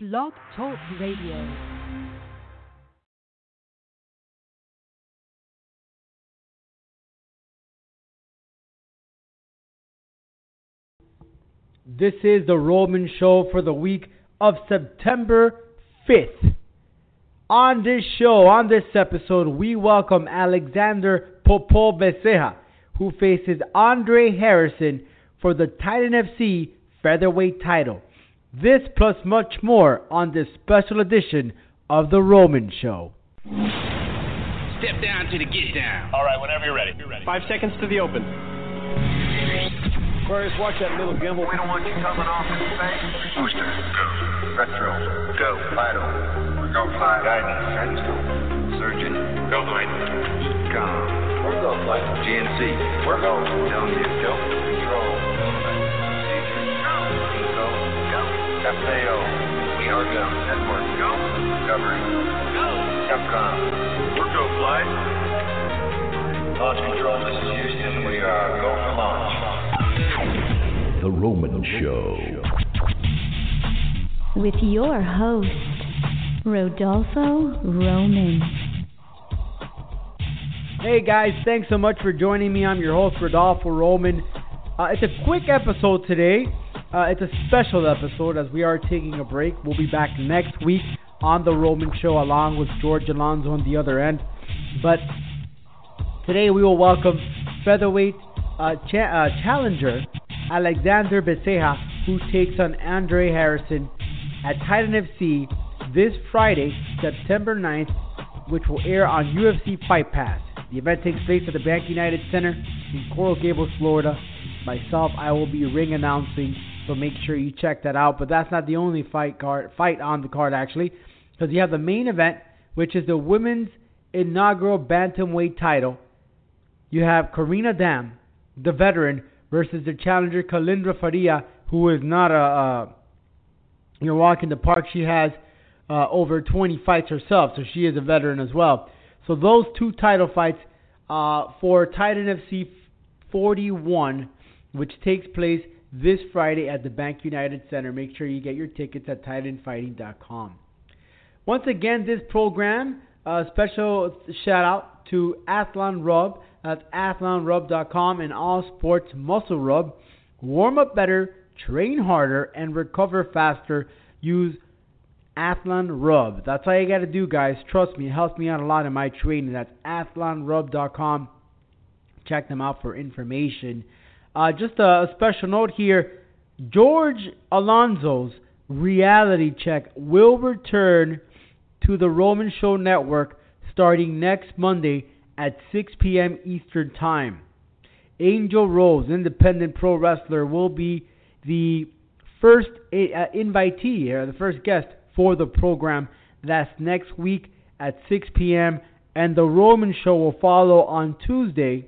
Blog Talk Radio. This is the Roman Show for the week of September 5th. On this show, on this episode, we welcome Alexander Bezerra, who faces Andre Harrison for the Titan FC featherweight title. This plus much more on this special edition of The Roman Show. Step down to the get down. All right, whenever you're ready. You're ready. Five seconds to the open. Aquarius, watch that little gimbal. We don't want you coming off in space. Booster, go. Retro. Go. Vital. Go fly. Guidance. Guidance go. Surgeon. Go flight. Econ. We're go flight. GNC. We're go. Telling you. Go. Control. FAO. We are go. Network. Go. Discovery. Go. Capcom. We're go flight. Launch control. This is Houston. We are go for launch. The Roman Show. with your host, Rodolfo Roman. Hey guys, thanks so much for joining me. I'm your host, Rodolfo Roman. Uh, it's a quick episode today. Uh, it's a special episode as we are taking a break. We'll be back next week on The Roman Show along with George Alonso on the other end. But today we will welcome featherweight uh, cha- uh, challenger Alexander Bezerra, who takes on Andre Harrison at Titan FC this Friday, September 9th, which will air on UFC Fight Pass. The event takes place at the Bank United Center in Coral Gables, Florida. Myself, I will be ring announcing, so make sure you check that out. But that's not the only fight card fight on the card actually, because you have the main event, which is the women's inaugural bantamweight title. You have Carina Damm, the veteran, versus the challenger Kalindra Faria, who is not a, a you know walk in the park. She has uh, over 20 fights herself, so she is a veteran as well. So those two title fights uh, for Titan FC 41, which takes place this Friday at the Bank United Center. Make sure you get your tickets at TitanFighting.com. Once again, this program, uh, special shout out to Athlon Rub at athlonrub.com and All Sports Muscle Rub. Warm up better, train harder, and recover faster. Use Athlon Rub. That's all you got to do, guys. Trust me, it helps me out a lot in my training. That's athlonrub.com. Check them out for information. Uh, just a, a special note here George Alonso's reality check will return to the Roman Show Network starting next Monday at 6 p.m. Eastern Time. Angel Rose, independent pro wrestler, will be the first uh, invitee, or the first guest for the program. That's next week at 6 p.m. And the Roman Show will follow on Tuesday,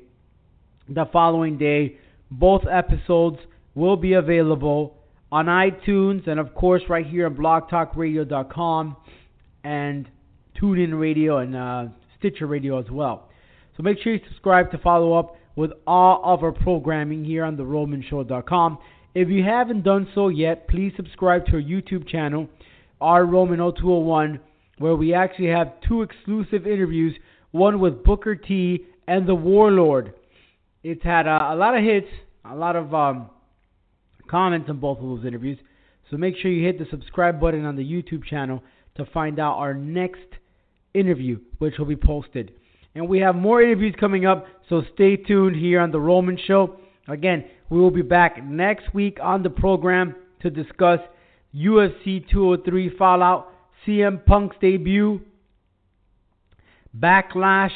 the following day. Both episodes will be available on iTunes and, of course, right here on blogtalkradio.com and TuneIn Radio and uh, Stitcher Radio as well. So make sure you subscribe to follow up with all of our programming here on theromanshow.com. If you haven't done so yet, please subscribe to our YouTube channel, R Roman 0201, where we actually have two exclusive interviews, one with Booker T and the Warlord. It's had a, lot of hits, a lot of um, comments on both of those interviews. So make sure you hit the subscribe button on the YouTube channel to find out our next interview, which will be posted. And we have more interviews coming up, so stay tuned here on The Roman Show. Again, we will be back next week on the program to discuss UFC 203 Fallout, CM Punk's debut, Backlash,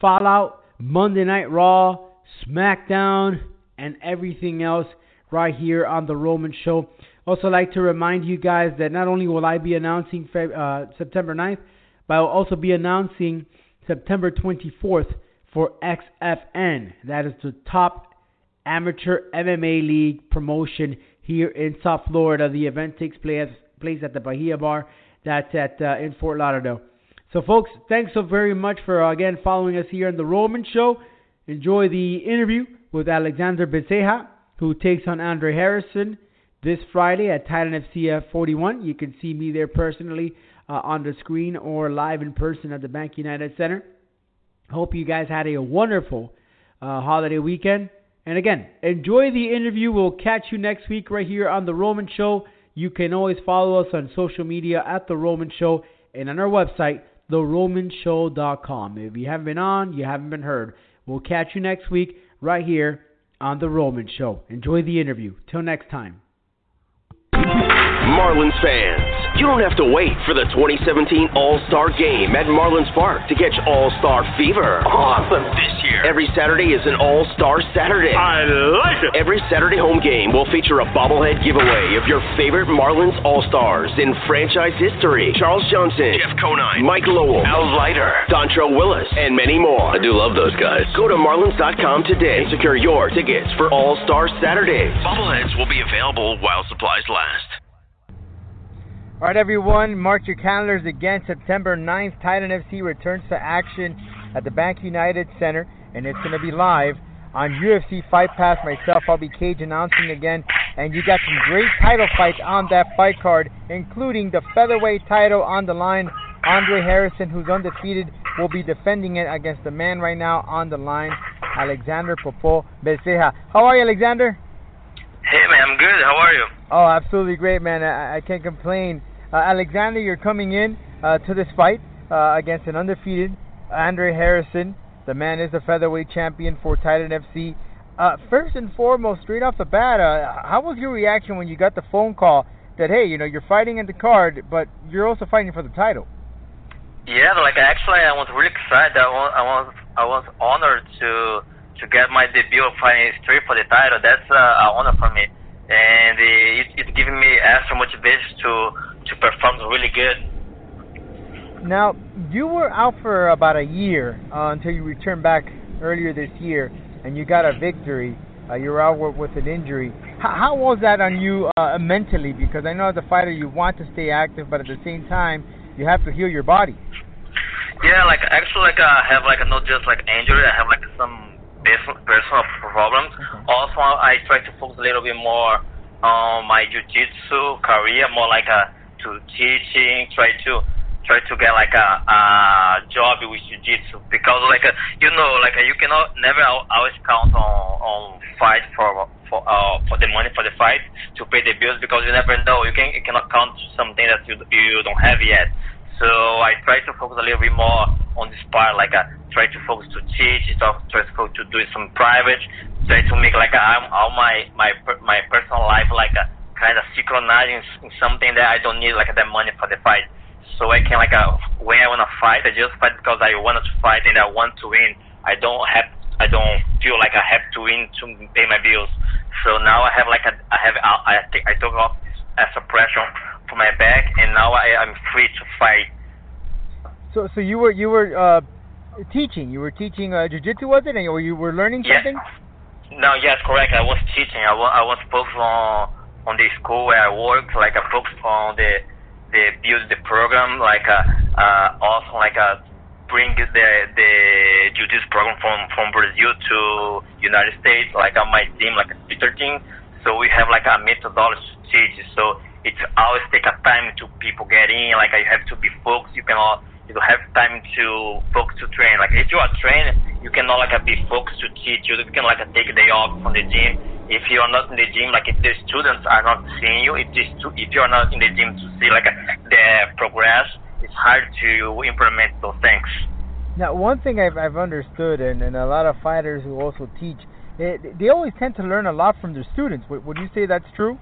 Fallout, Monday Night Raw, SmackDown, and everything else right here on The Roman Show. Also, like to remind you guys that not only will I be announcing uh, September 9th, but I will also be announcing September 24th for XFN. That is the top amateur MMA league promotion here in South Florida. The event takes place place at the Bahia Bar. That's at uh, in Fort Lauderdale. So, folks, thanks so very much for uh, again following us here on the Roman Show. Enjoy the interview with Alexander Bezerra, who takes on Andre Harrison this Friday at Titan FC 41. You can see me there personally uh, on the screen or live in person at the Bank United Center. Hope you guys had a wonderful uh, holiday weekend. And again, enjoy the interview. We'll catch you next week right here on The Roman Show. You can always follow us on social media at The Roman Show and on our website, TheRomanShow.com. If you haven't been on, you haven't been heard. We'll catch you next week right here on The Roman Show. Enjoy the interview. Till next time. Marlins fans, you don't have to wait for the 2017 All-Star Game at Marlins Park to catch All-Star Fever. Awesome this year. Every Saturday is an All-Star Saturday. I like it. Every Saturday home game will feature a bobblehead giveaway of your favorite Marlins All-Stars in franchise history. Charles Johnson, Jeff Conine, Mike Lowell, Al Leiter, Dontrelle Willis, and many more. I do love those guys. Go to marlins.com today and secure your tickets for All-Star Saturdays. Bobbleheads will be available while supplies last. All right, everyone, mark your calendars again. September 9th, Titan FC returns to action at the Bank United Center, and it's going to be live on UFC Fight Pass. Myself, I'll be cage announcing again, and you got some great title fights on that fight card, including the featherweight title on the line. Andre Harrison, who's undefeated, will be defending it against the man right now on the line, Alexander Popo Bezerra. How are you, Alexander? Hey man, I'm good. How are you? Oh, absolutely great, man. I, I can't complain. Uh, Alexander, you're coming in uh, to this fight uh, against an undefeated Andre Harrison. The man is the featherweight champion for Titan FC. Uh, first and foremost, straight off the bat, uh, how was your reaction when you got the phone call that hey, you know, you're fighting in the card, but you're also fighting for the title? Yeah, like actually, I was really excited. I was, I was, I was honored to to get my debut fighting straight for the title. That's uh, an honor for me, and it, it's giving me extra motivation to to perform really good. Now, you were out for about a year uh, until you returned back earlier this year, and you got a victory. Uh, you were out with, with an injury. How, how was that on you uh, mentally? Because I know as a fighter you want to stay active, but at the same time you have to heal your body. Yeah, like actually, like I have like not just like injury. I have like some personal problems. Okay. Also, I try to focus a little bit more on my jiu-jitsu career, more like a to teaching, try to try to get like a, a job with jiu-jitsu because like a, you know like a, you cannot never always count on on fight for for uh, for the money for the fight to pay the bills because you never know you can you cannot count something that you you don't have yet. So I try to focus a little bit more on this part, like I try to focus to teach, try to focus to do some private, try to make like a, all my my my personal life like uh, a kind of synchronizing in something that I don't need like that money for the fight. So I can like a, when I wanna fight, I just fight because I want to fight and I want to win. I don't have I don't feel like I have to win to pay my bills. So now I have like a I have I I, think I took off as a pressure for my back, and now I I'm free to fight. So so you were you were uh, teaching you were teaching uh, jiu-jitsu was it, or you were learning something? No, yes, correct. I was teaching. I was I was focused on on the school where I work, like I focused on the the build the program, like uh, uh also like uh bring the the jiu-jitsu program from from Brazil to United States, like on my team, like a Twitter team. So we have like a methodology teach. So it's always take a time to people get in. Like you have to be focused. You cannot you don't have time to focus to train. Like if you are trained, you cannot like be focused to teach. You can like take a day off from the gym if you are not in the gym, like if the students are not seeing you, if, this, if you are not in the gym to see like the progress, it's hard to implement those things. Now, one thing I've, I've understood, and, and a lot of fighters who also teach, they, they always tend to learn a lot from their students. Would you say that's true?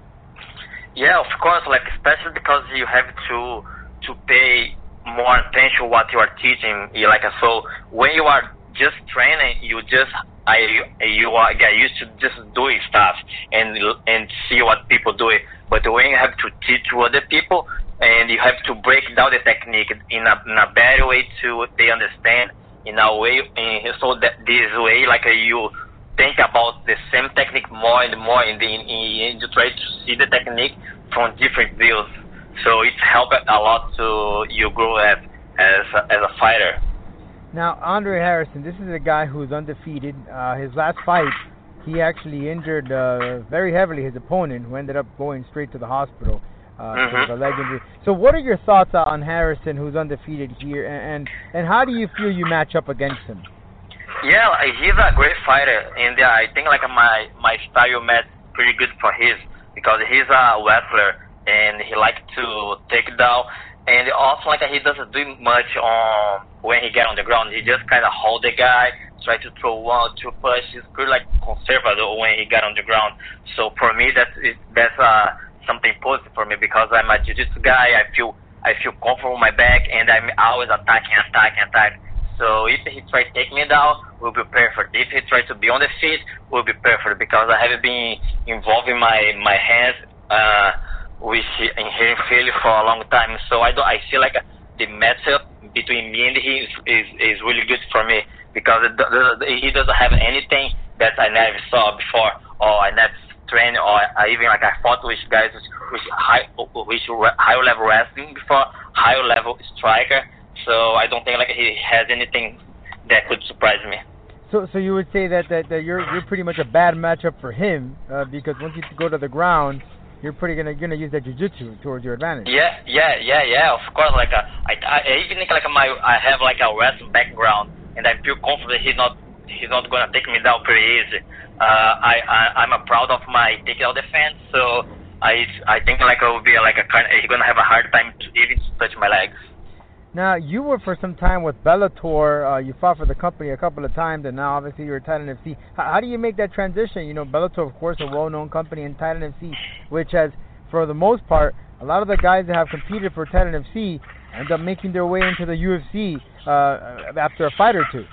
Yeah, of course. Like especially because you have to to pay more attention what you are teaching. You Like so, when you are just training, you just I you are get used to just doing stuff and and see what people do it. But when you have to teach to other people and you have to break down the technique in a, in a better way to they understand in a way in, so that this way like you think about the same technique more and more and then in, you try to see the technique from different views. So it's helped a lot to you grow as as a, as a fighter. Now, Andre Harrison, this is a guy who's undefeated. Uh, his last fight he actually injured uh, very heavily his opponent, who ended up going straight to the hospital uh, Mhm. a leg injury. So, what are your thoughts on Harrison, who's undefeated here, and and, and how do you feel you match up against him? Yeah, he's a great fighter, and uh, I think like my my style match pretty good for his because he's a wrestler and he likes to take down, and also like he doesn't do much on when he get on the ground. He just kind of hold the guy, try to throw one, two punch. He's pretty like conservative when he get on the ground. So for me, that's that's uh something positive for me because I'm a jiu-jitsu guy. I feel I feel comfortable on my back, and I'm always attacking, attacking, attacking. So if he try to take me down, will be perfect. If he try to be on the feet, will be perfect because I have been involving my my hands uh, with in hearing failure for a long time. So I don't I feel like the matchup between me and he is is, is really good for me because it, he doesn't have anything that I never saw before or I never trained or I even like I fought with guys with high with high level wrestling before, high level striker. So I don't think like he has anything that could surprise me. So, so you would say that, that, that you're you're pretty much a bad matchup for him uh, because once you go to the ground, you're pretty gonna gonna use that jujitsu towards your advantage. Yeah, yeah, yeah, yeah. Of course, like uh, I, I even think like my I have like a wrestling background, and I feel confident he's not he's not gonna take me down pretty easy. Uh, I, I I'm a proud of my takedown defense, so I I think like I will be like a kind he's gonna have a hard time to even touch my legs. Now, you were for some time with Bellator. Uh, you fought for the company a couple of times, and now obviously you're at Titan FC. How, how do you make that transition? You know, Bellator, of course, a well-known company, and Titan FC, which has, for the most part, a lot of the guys that have competed for Titan FC end up making their way into the UFC uh, after a fight or two.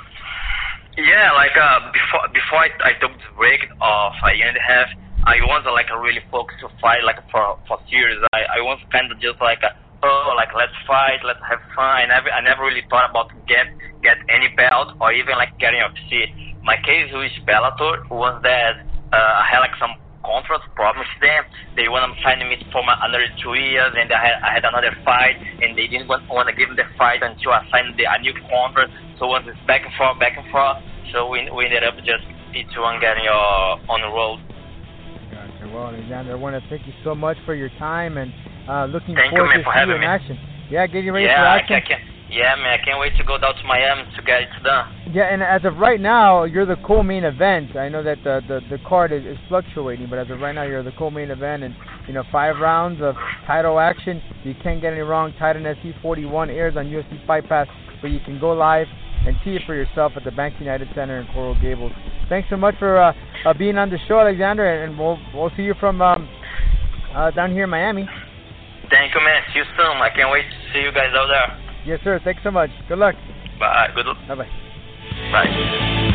Yeah, like uh, before before I, I took the break of a year and a half, I was uh, like a really focused to fight like for for years. I I was kind of just like a, oh like let's fight, let's have fun. I never I never really thought about get get any belt or even like getting UFC. My case with Bellator was that uh, I had like some contract problems with them. They want to sign me for my another two years, and I had I had another fight, and they didn't want, want to give me the fight until I signed the a new contract. So it was back and forth, back and forth. So we we ended up just each one getting uh, on the road. Gotcha. Well, Alexander, I want to thank you so much for your time and uh, looking Thank you, forward man, to for see you in me. action. Yeah, get you ready yeah, for I action. can, I can, yeah, man, I can't wait to go down to Miami to get it done. Yeah, and as of right now, you're the co-main event. I know that the the, the card is, is fluctuating, but as of right now, you're the co-main event, and you know five rounds of title action. You can't get any wrong. Titan FC 41 airs on UFC Fight Pass, but you can go live and see it for yourself at the Bank United Center in Coral Gables. Thanks so much for uh, uh, being on the show, Alexander, and we'll we'll see you from um, uh, down here in Miami. Thank you, man. See you soon. I can't wait to see you guys out there. Yes, sir. Thanks so much. Good luck. Bye. Good. Bye bye. Bye.